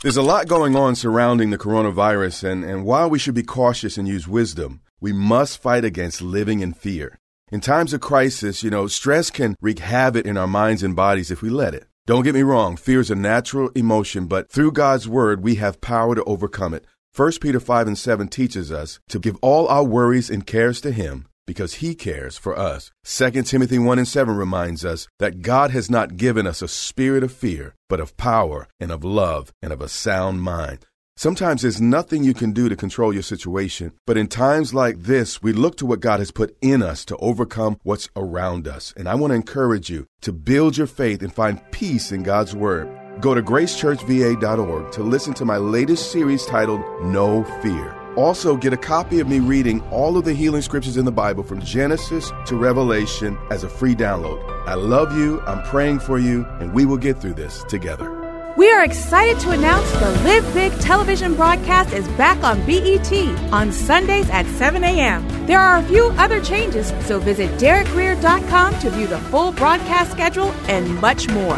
There's a lot going on surrounding the coronavirus, and, and while we should be cautious and use wisdom, we must fight against living in fear. In times of crisis, you know, stress can wreak havoc in our minds and bodies if we let it. Don't get me wrong, fear is a natural emotion, but through God's word, we have power to overcome it. 1 Peter 5 and 7 teaches us to give all our worries and cares to Him because he cares for us. 2 Timothy 1 and 7 reminds us that God has not given us a spirit of fear, but of power and of love and of a sound mind. Sometimes there's nothing you can do to control your situation, but in times like this, we look to what God has put in us to overcome what's around us. And I want to encourage you to build your faith and find peace in God's Word. Go to gracechurchva.org to listen to my latest series titled No Fear. Also, get a copy of me reading all of the healing scriptures in the Bible from Genesis to Revelation as a free download. I love you, I'm praying for you, and we will get through this together. We are excited to announce the Live Big television broadcast is back on BET on Sundays at 7 a.m. There are a few other changes, so visit DerekGrier.com to view the full broadcast schedule and much more.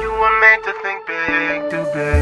You were meant to think big, do big,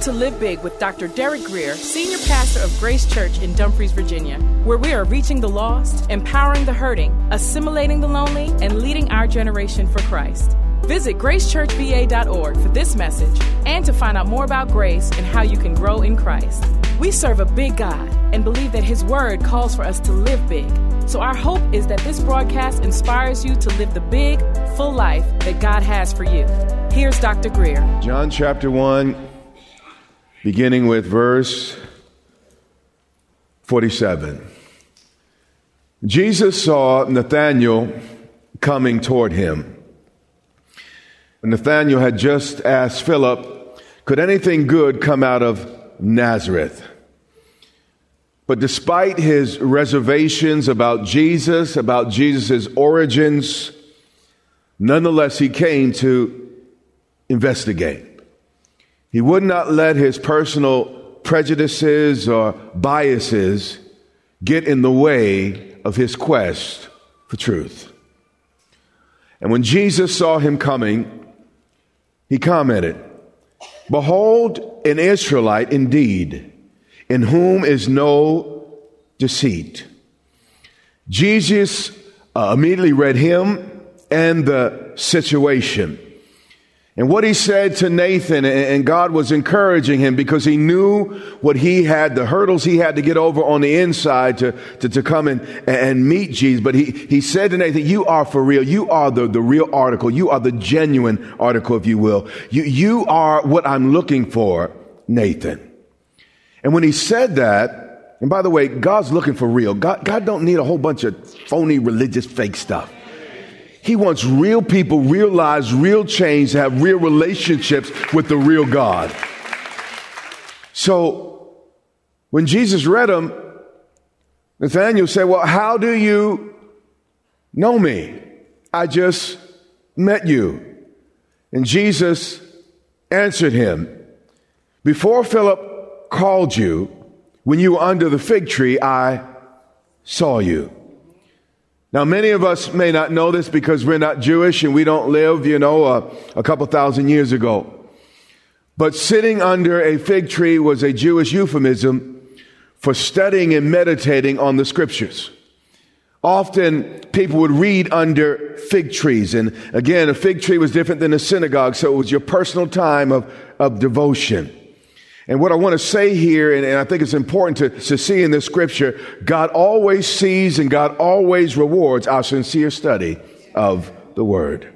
Welcome to Live Big with Dr. Derek Grier, Senior Pastor of Grace Church in Dumfries, Virginia, where we are reaching the lost, empowering the hurting, assimilating the lonely, and leading our generation for Christ. Visit gracechurchva.org for this message and to find out more about grace and how you can grow in Christ. We serve a big God and believe that His Word calls for us to live big. So, our hope is that this broadcast inspires you to live the big, full life that God has for you. Here's Dr. Grier. John chapter 1, beginning with verse 47. Jesus saw Nathanael coming toward him. Nathanael had just asked Philip, Could anything good come out of Nazareth? But despite his reservations about Jesus, about Jesus' origins, nonetheless he came to investigate. He would not let his personal prejudices or biases get in the way of his quest for truth. And when Jesus saw him coming, he commented, Behold, an Israelite indeed, in whom is no deceit. Jesus uh, immediately read him and the situation. And what he said to Nathan, and God was encouraging him because he knew what he had, the hurdles he had to get over on the inside to, to, to come and, and meet Jesus. But he, he said to Nathan, you are for real. You are the, the real article. You are the genuine article, if you will. You, you are what I'm looking for, Nathan. And when he said that, and by the way, God's looking for real. God, God don't need a whole bunch of phony religious fake stuff. He wants real people, real lives, real change to have real relationships with the real God. So when Jesus read them, Nathaniel said, Well, how do you know me? I just met you. And Jesus answered him, Before Philip called you, when you were under the fig tree, I saw you. Now, many of us may not know this because we're not Jewish and we don't live, you know, uh, a couple thousand years ago. But sitting under a fig tree was a Jewish euphemism for studying and meditating on the scriptures. Often people would read under fig trees. And again, a fig tree was different than a synagogue. So it was your personal time of of devotion. And what I want to say here, and, and I think it's important to, to see in this scripture, God always sees and God always rewards our sincere study of the word.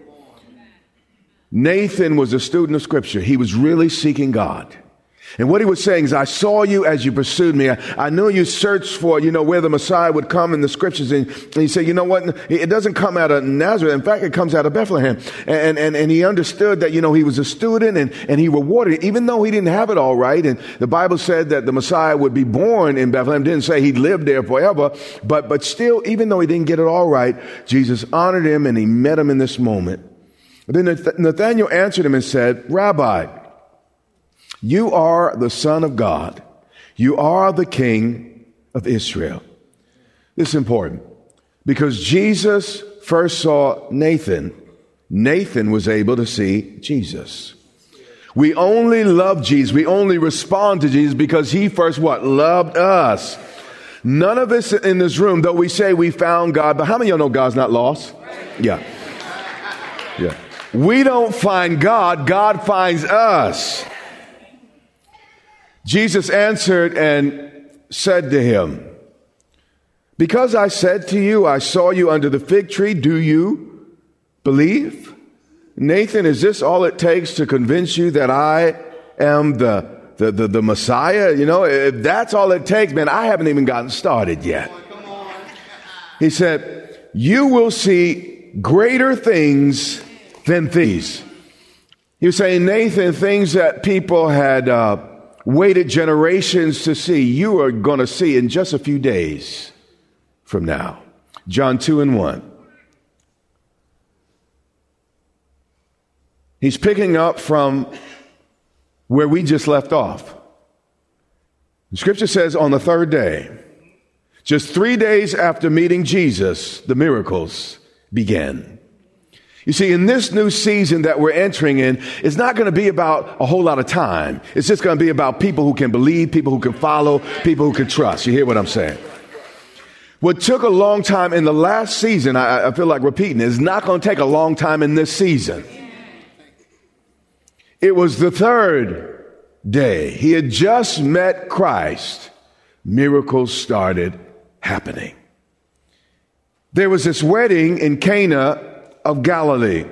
Nathan was a student of scripture. He was really seeking God. And what he was saying is, I saw you as you pursued me. I, I knew you searched for, you know, where the Messiah would come in the scriptures. And, and he said, you know what? It doesn't come out of Nazareth. In fact, it comes out of Bethlehem. And, and, and he understood that, you know, he was a student and, and he rewarded it, even though he didn't have it all right. And the Bible said that the Messiah would be born in Bethlehem. Didn't say he'd live there forever. But, but still, even though he didn't get it all right, Jesus honored him and he met him in this moment. Then Nathanael answered him and said, Rabbi, you are the Son of God. You are the King of Israel. This is important because Jesus first saw Nathan. Nathan was able to see Jesus. We only love Jesus. We only respond to Jesus because he first what? Loved us. None of us in this room, though we say we found God, but how many of y'all know God's not lost? Yeah. Yeah. We don't find God, God finds us. Jesus answered and said to him, Because I said to you, I saw you under the fig tree, do you believe? Nathan, is this all it takes to convince you that I am the, the, the, the Messiah? You know, if that's all it takes, man, I haven't even gotten started yet. He said, You will see greater things than these. He was saying, Nathan, things that people had. Uh, waited generations to see, you are going to see in just a few days from now. John 2 and 1. He's picking up from where we just left off. The scripture says on the third day, just three days after meeting Jesus, the miracles began. You see, in this new season that we're entering in, it's not going to be about a whole lot of time. It's just going to be about people who can believe, people who can follow, people who can trust. You hear what I'm saying? What took a long time in the last season, I, I feel like repeating, is not going to take a long time in this season. It was the third day. He had just met Christ. Miracles started happening. There was this wedding in Cana of Galilee.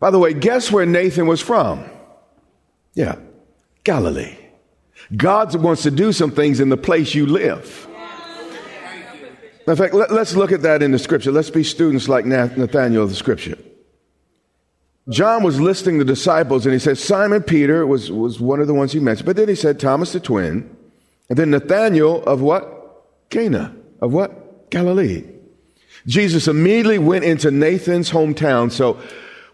By the way, guess where Nathan was from? Yeah, Galilee. God wants to do some things in the place you live. In fact, let, us look at that in the scripture. Let's be students like Nathaniel of the scripture. John was listing the disciples and he said Simon Peter was, was one of the ones he mentioned. But then he said Thomas the twin. And then Nathaniel of what? Cana. Of what? Galilee. Jesus immediately went into Nathan's hometown. So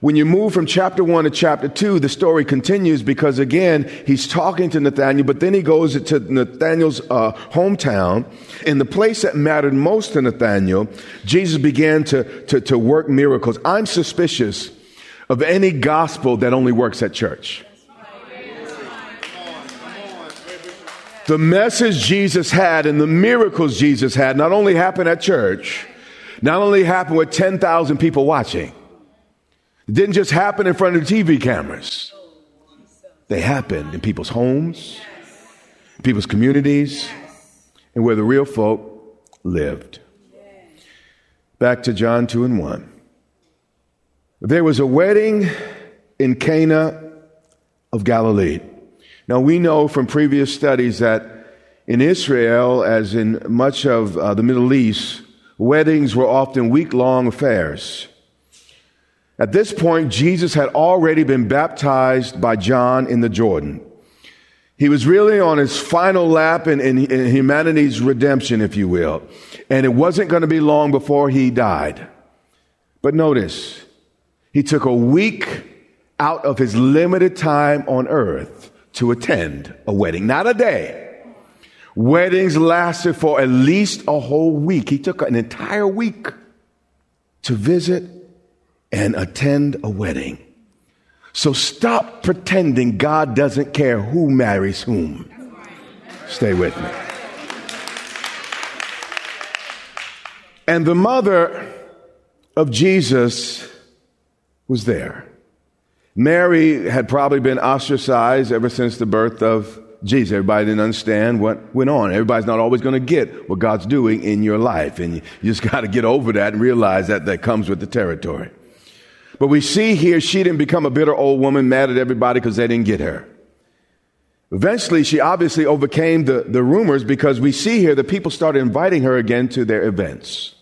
when you move from chapter one to chapter two, the story continues because again, he's talking to Nathaniel, but then he goes to Nathaniel's uh, hometown. In the place that mattered most to Nathaniel, Jesus began to, to, to work miracles. I'm suspicious of any gospel that only works at church. The message Jesus had and the miracles Jesus had not only happened at church, not only happened with 10,000 people watching, it didn't just happen in front of the TV cameras. They happened in people's homes, people's communities, and where the real folk lived. Back to John 2 and 1. There was a wedding in Cana of Galilee. Now, we know from previous studies that in Israel, as in much of uh, the Middle East, Weddings were often week long affairs. At this point, Jesus had already been baptized by John in the Jordan. He was really on his final lap in, in, in humanity's redemption, if you will. And it wasn't going to be long before he died. But notice, he took a week out of his limited time on earth to attend a wedding, not a day Weddings lasted for at least a whole week. He took an entire week to visit and attend a wedding. So stop pretending God doesn't care who marries whom. Stay with me. And the mother of Jesus was there. Mary had probably been ostracized ever since the birth of Jesus. Everybody didn't understand what went on. Everybody's not always going to get what God's doing in your life. And you, just got to get over that and realize that that comes with the territory. But we see here she didn't become a bitter old woman mad at everybody because they didn't get her. Eventually, she obviously overcame the, the rumors because we see here the people started inviting her again to their events.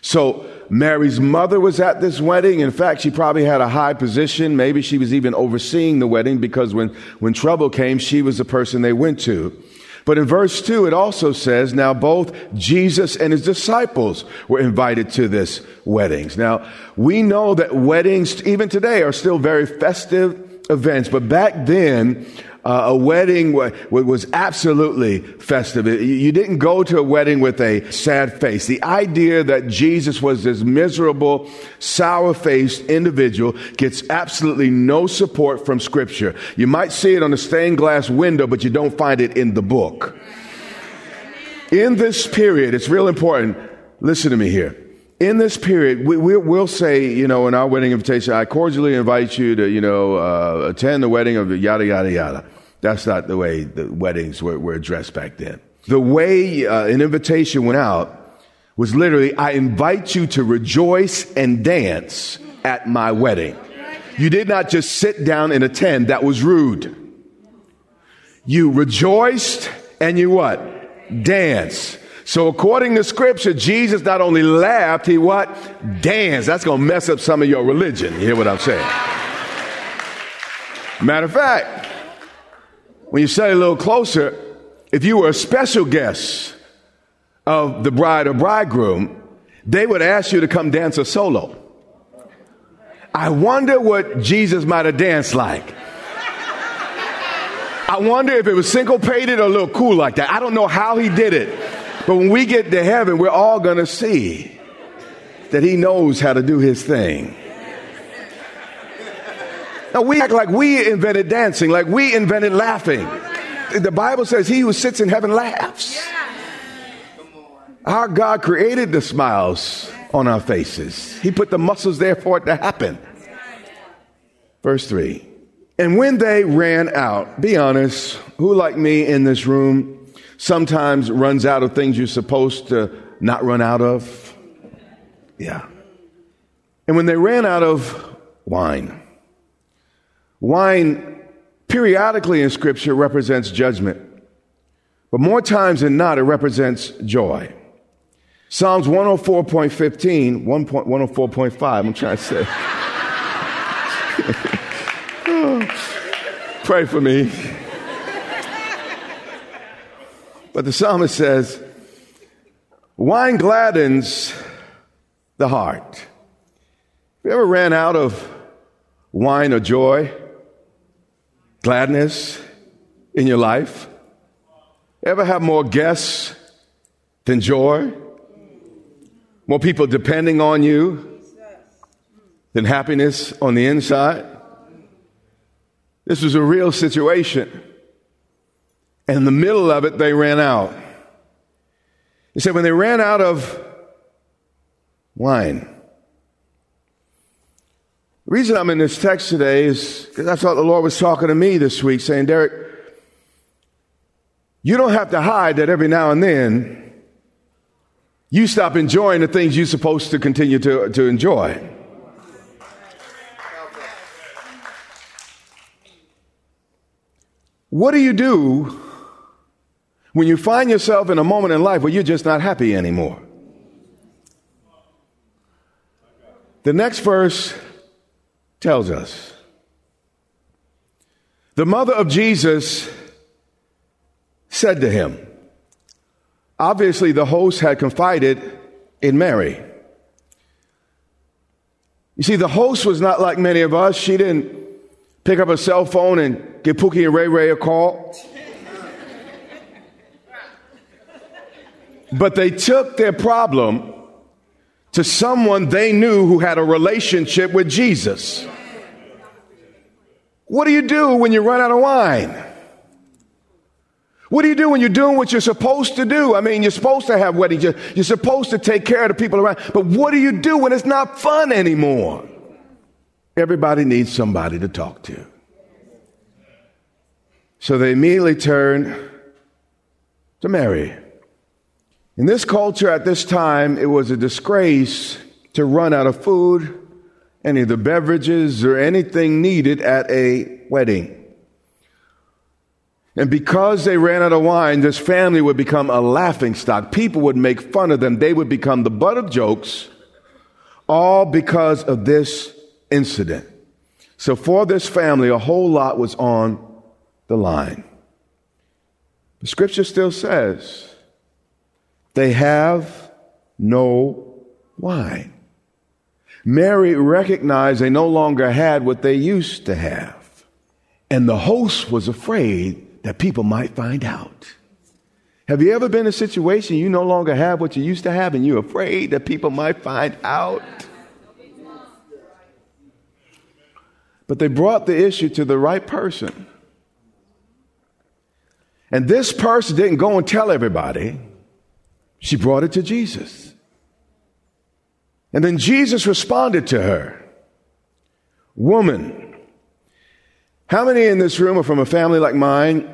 So Mary's mother was at this wedding. In fact, she probably had a high position. Maybe she was even overseeing the wedding because when, when trouble came, she was the person they went to. But in verse 2, it also says, Now both Jesus and his disciples were invited to this weddings. Now, we know that weddings, even today, are still very festive events, but back then, uh, a wedding w- was absolutely festive. You didn't go to a wedding with a sad face. The idea that Jesus was this miserable, sour faced individual gets absolutely no support from Scripture. You might see it on a stained glass window, but you don't find it in the book. In this period, it's real important. Listen to me here in this period, we, we, will say, you know, in our wedding invitation, I cordially invite you to, you know, uh, attend the wedding of yada, yada, yada. That's not the way the weddings were, were addressed back then. The way uh, an invitation went out was literally, I invite you to rejoice and dance at my wedding. You did not just sit down and attend. That was rude. You rejoiced and you what? Dance. So according to scripture, Jesus not only laughed, he what? Danced. That's going to mess up some of your religion. You hear what I'm saying? Matter of fact, when you study a little closer, if you were a special guest of the bride or bridegroom, they would ask you to come dance a solo. I wonder what Jesus might have danced like. I wonder if it was syncopated or a little cool like that. I don't know how he did it. But when we get to heaven, we're all going to see that he knows how to do his thing. Now we act like we invented dancing, like we invented laughing. The Bible says he who sits in heaven laughs. Our God created the smiles on our faces. He put the muscles there for it to happen. Verse 3. And when they ran out, be honest, who like me in this room sometimes runs out of things you're supposed to not run out of? Yeah. And when they ran out of wine, Wine periodically in Scripture represents judgment, but more times than not, it represents joy. Psalms 104.15, 104.5, I'm trying to say. pray for me. But the psalmist says, wine gladdens the heart. Have you ever ran out of wine or joy? gladness in your life? Ever have more guests than joy? More people depending on you than happiness on the inside? This was a real situation. And in the middle of it, they ran out. He said, when they ran out of wine, the reason I'm in this text today is because I thought the Lord was talking to me this week, saying, Derek, you don't have to hide that every now and then you stop enjoying the things you're supposed to continue to, to enjoy. What do you do when you find yourself in a moment in life where you're just not happy anymore? The next verse tells us. The mother of Jesus said to him, obviously, the host had confided in Mary. You see, the host was not like many of us. She didn't pick up a cell phone and give Pookie and Ray Ray a call. But they took their problem to someone they knew who had a relationship with Jesus. What do you do when you run out of wine? What do you do when you're doing what you're supposed to do? I mean, you're supposed to have weddings. You're, you're supposed to take care of the people around. But what do you do when it's not fun anymore? Everybody needs somebody to talk to. So they immediately turn to Mary. In this culture at this time, it was a disgrace to run out of food, any of the beverages, or anything needed at a wedding. And because they ran out of wine, this family would become a laughing stock. People would make fun of them. They would become the butt of jokes, all because of this incident. So for this family, a whole lot was on the line. The scripture still says they have no wine. Mary recognized they no longer had what they used to have. And the host was afraid that people might find out. Have you ever been in a situation you no longer have what you used to have and you're afraid that people might find out? But they brought the issue to the right person. And this person didn't go and tell everybody. She brought it to Jesus. And then Jesus responded to her Woman, how many in this room are from a family like mine?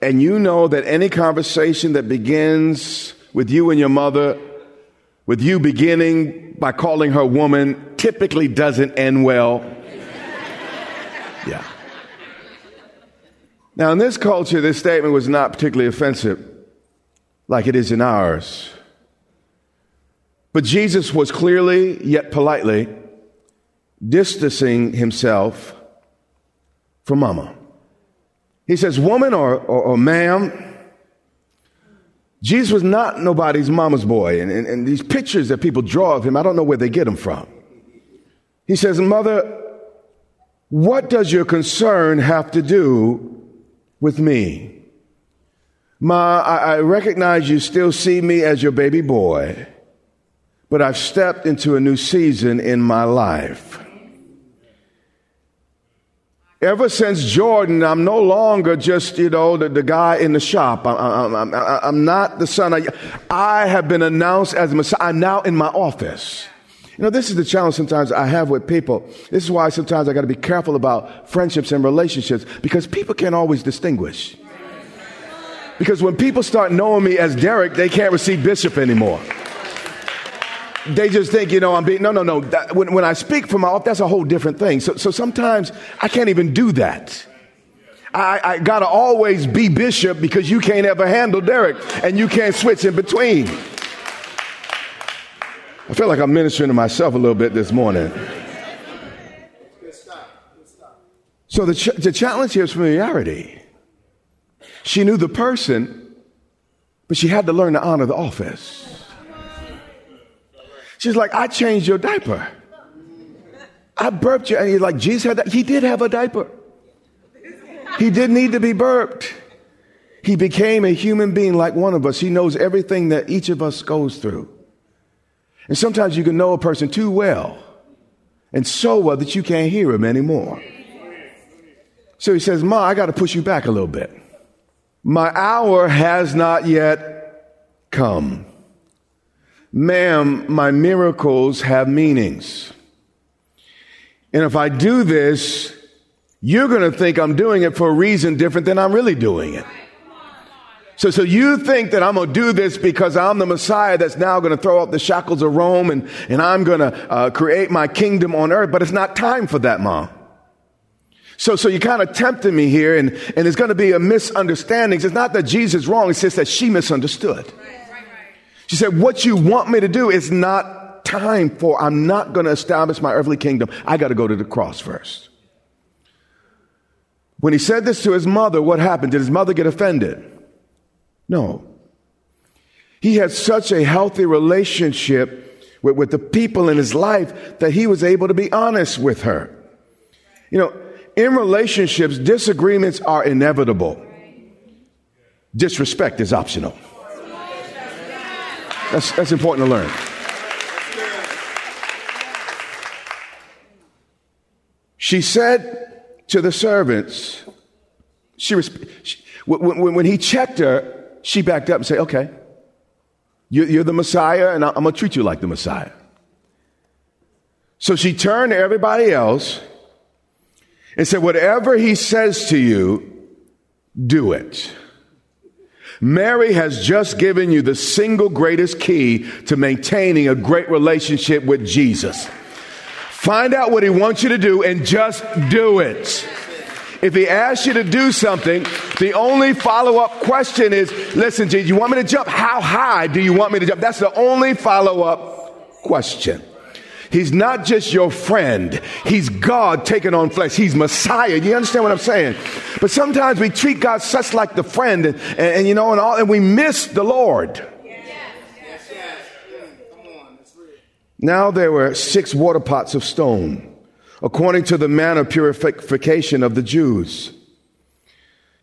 And you know that any conversation that begins with you and your mother, with you beginning by calling her woman, typically doesn't end well. Yeah. Now, in this culture, this statement was not particularly offensive like it is in ours. But Jesus was clearly, yet politely, distancing himself from mama. He says, Woman or, or, or ma'am, Jesus was not nobody's mama's boy. And, and, and these pictures that people draw of him, I don't know where they get them from. He says, Mother, what does your concern have to do with me. Ma, I, I recognize you still see me as your baby boy, but I've stepped into a new season in my life. Ever since Jordan, I'm no longer just, you know, the, the guy in the shop. I'm, I'm, I'm, I'm not the son. I, I have been announced as a Messiah. I'm now in my office. You know, this is the challenge sometimes I have with people. This is why sometimes I got to be careful about friendships and relationships because people can't always distinguish. Because when people start knowing me as Derek, they can't receive Bishop anymore. They just think, you know, I'm being, no, no, no. That, when, when I speak from my off, that's a whole different thing. So, so sometimes I can't even do that. I, I got to always be Bishop because you can't ever handle Derek and you can't switch in between. I feel like I'm ministering to myself a little bit this morning. So the, ch- the challenge here is familiarity. She knew the person, but she had to learn to honor the office. She's like, I changed your diaper. I burped you. And he's like, Jesus had that. He did have a diaper. He didn't need to be burped. He became a human being like one of us. He knows everything that each of us goes through. And sometimes you can know a person too well and so well that you can't hear him anymore. So he says, Ma, I got to push you back a little bit. My hour has not yet come. Ma'am, my miracles have meanings. And if I do this, you're going to think I'm doing it for a reason different than I'm really doing it. So, so you think that I'm going to do this because I'm the Messiah that's now going to throw up the shackles of Rome and, and I'm going to uh, create my kingdom on earth, but it's not time for that, mom. So, so you kind of tempted me here and, and there's going to be a misunderstanding. It's not that Jesus is wrong. It's just that she misunderstood. She said, what you want me to do is not time for, I'm not going to establish my earthly kingdom. I got to go to the cross first. When he said this to his mother, what happened? Did his mother get offended? No. He had such a healthy relationship with, with the people in his life that he was able to be honest with her. You know, in relationships, disagreements are inevitable. Disrespect is optional. That's, that's important to learn. She said to the servants, she, she when, when, when he checked her, she backed up and said, okay, you're the Messiah, and I'm going to treat you like the Messiah. So she turned to everybody else and said, Whatever he says to you, do it. Mary has just given you the single greatest key to maintaining a great relationship with Jesus. Find out what he wants you to do and just do it. If he asks you to do something, the only follow up question is listen, Jesus, you want me to jump? How high do you want me to jump? That's the only follow up question. He's not just your friend. He's God taking on flesh. He's Messiah. You understand what I'm saying? But sometimes we treat God such like the friend and, and, and you know, and all, and we miss the Lord. Now there were six water pots of stone, according to the manner of purification of the Jews,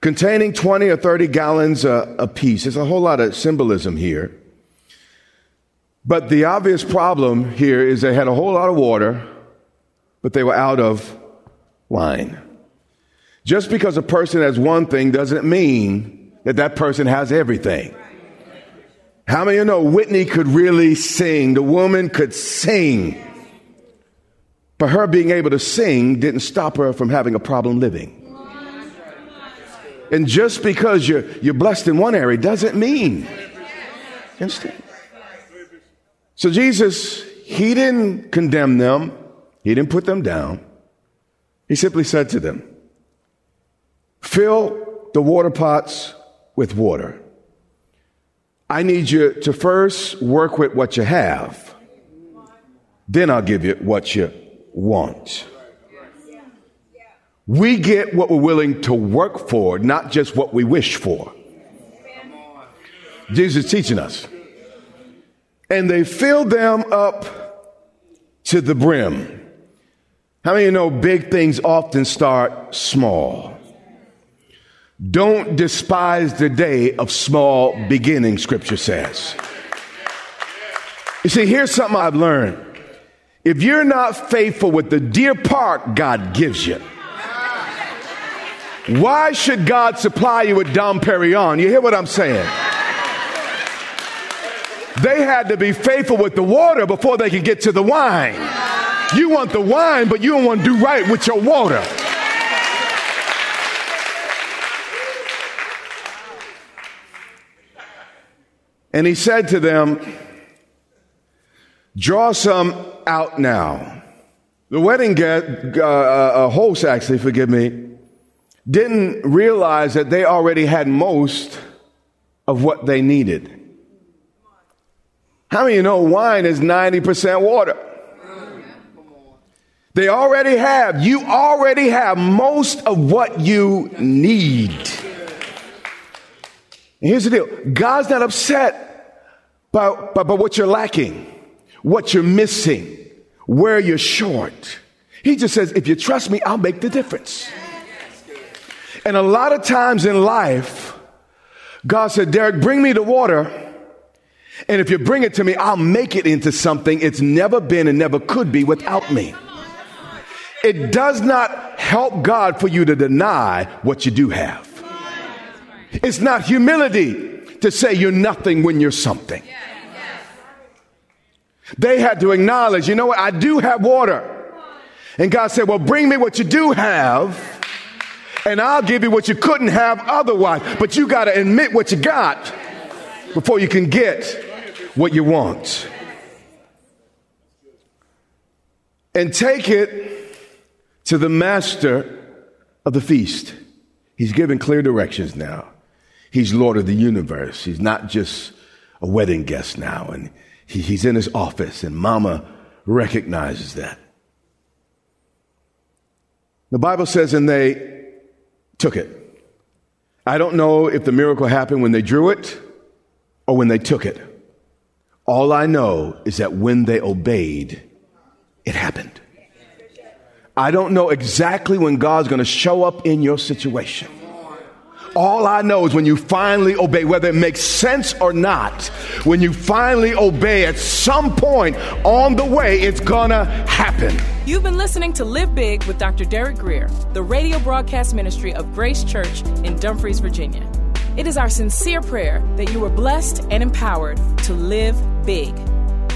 containing 20 or 30 gallons uh, apiece. There's a whole lot of symbolism here. But the obvious problem here is they had a whole lot of water, but they were out of wine. Just because a person has one thing doesn't mean that that person has everything. How many of you know Whitney could really sing? The woman could sing. But her being able to sing didn't stop her from having a problem living. And just because you're, you're blessed in one area doesn't mean. Understand? So Jesus, he didn't condemn them. He didn't put them down. He simply said to them, fill the water pots with water. I need you to first work with what you have. Then I'll give you what you want. We get what we're willing to work for, not just what we wish for. Jesus is teaching us and they filled them up to the brim. How many of you know big things often start small? Don't despise the day of small beginnings, scripture says. You see, here's something I've learned. If you're not faithful with the deer park God gives you, why should God supply you with Dom Perignon? You hear what I'm saying? They had to be faithful with the water before they could get to the wine. You want the wine, but you don't want to do right with your water. And he said to them, Draw some out now. The wedding guest, uh, uh, host, actually, forgive me, didn't realize that they already had most of what they needed. How many of you know wine is 90% water? They already have, you already have most of what you need. And here's the deal God's not upset by, by, by what you're lacking, what you're missing, where you're short. He just says, if you trust me, I'll make the difference. And a lot of times in life, God said, Derek, bring me the water and if you bring it to me, I'll make it into something it's never been and never could be without me. It does not help God for you to deny what you do have. It's not humility to say you're nothing when you're something. They had to acknowledge, you know what, I do have water. And God said, well, bring me what you do have, and I'll give you what you couldn't have otherwise. But you got to admit what you got before you can get what you want. And take it to the master of the feast. He's given clear directions now. He's Lord of the universe. He's not just a wedding guest now. And he, he's in his office, and mama recognizes that. The Bible says, and they took it. I don't know if the miracle happened when they drew it or when they took it. All I know is that when they obeyed, it happened. I don't know exactly when God's going to show up in your situation. All I know is when you finally obey, whether it makes sense or not, when you finally obey at some point on the way, it's gonna happen. You've been listening to Live Big with Dr. Derek Grier, the radio broadcast ministry of Grace Church in Dumfries, Virginia. It is our sincere prayer that you are blessed and empowered to live big.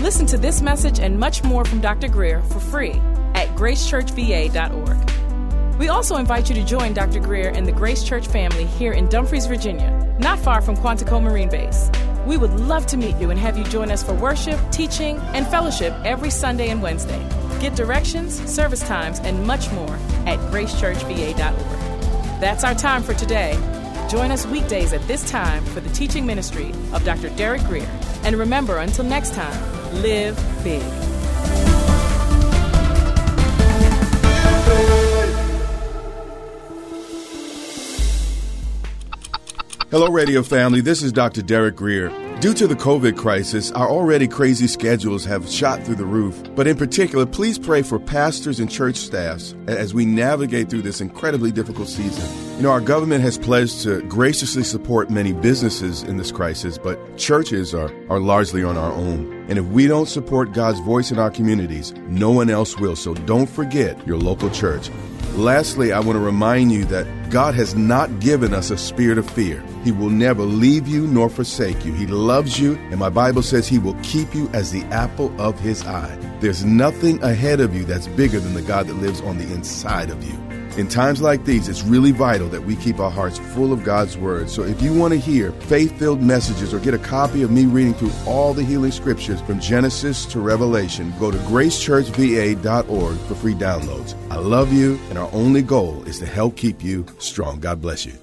Listen to this message and much more from Dr. Grier for free at gracechurchva.org. We also invite you to join Dr. Grier and the Grace Church family here in Dumfries, Virginia, not far from Quantico Marine Base. We would love to meet you and have you join us for worship, teaching, and fellowship every Sunday and Wednesday. Get directions, service times, and much more at gracechurchva.org. That's our time for today. Join us weekdays at this time for the teaching ministry of Dr. Derek Grier. And remember, until next time, live big. Hello, radio family. This is Dr. Derek Grier. Due to the COVID crisis, our already crazy schedules have shot through the roof. But in particular, please pray for pastors and church staffs as we navigate through this incredibly difficult season. You know, our government has pledged to graciously support many businesses in this crisis, but churches are, are largely on our own. And if we don't support God's voice in our communities, no one else will. So don't forget your local church. Lastly, I want to remind you that God has not given us a spirit of fear. He will never leave you nor forsake you. He loves you, and my Bible says He will keep you as the apple of His eye. There's nothing ahead of you that's bigger than the God that lives on the inside of you. In times like these, it's really vital that we keep our hearts full of God's Word. So if you want to hear faith filled messages or get a copy of me reading through all the healing scriptures from Genesis to Revelation, go to gracechurchva.org for free downloads. I love you, and our only goal is to help keep you strong. God bless you.